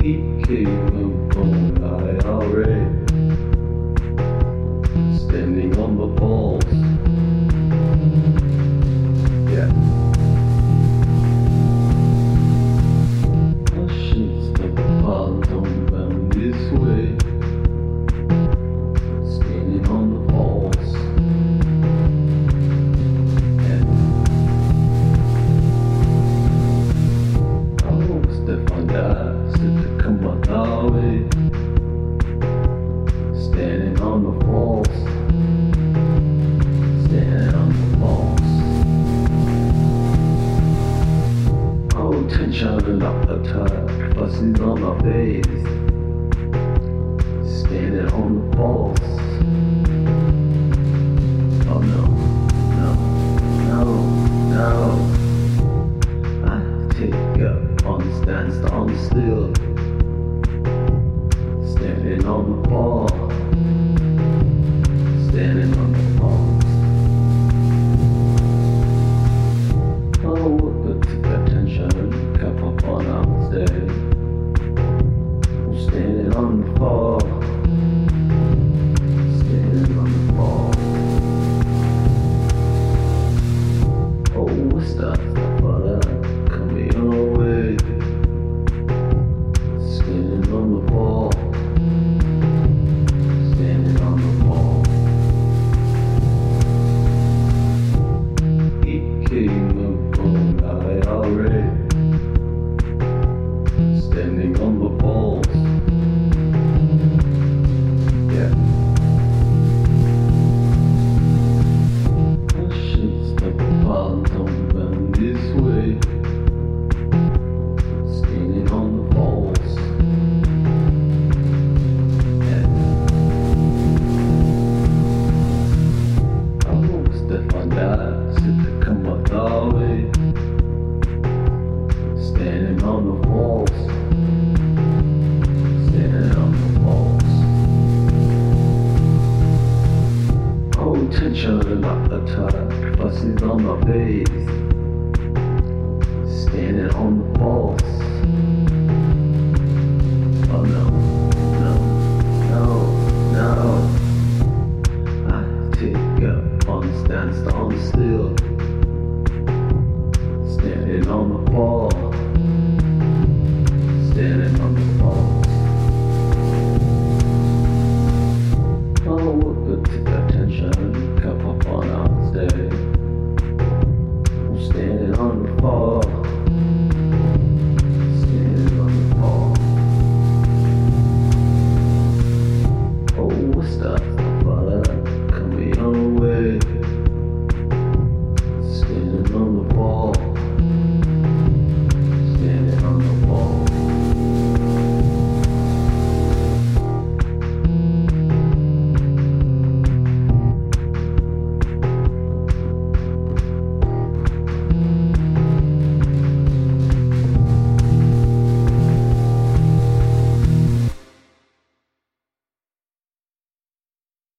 PK of shoving up the tub, buses on my face, standing on the balls. Standing on the base, standing on the falls. Oh no, no, no, no. I take up on the stands, on the still, standing on the falls.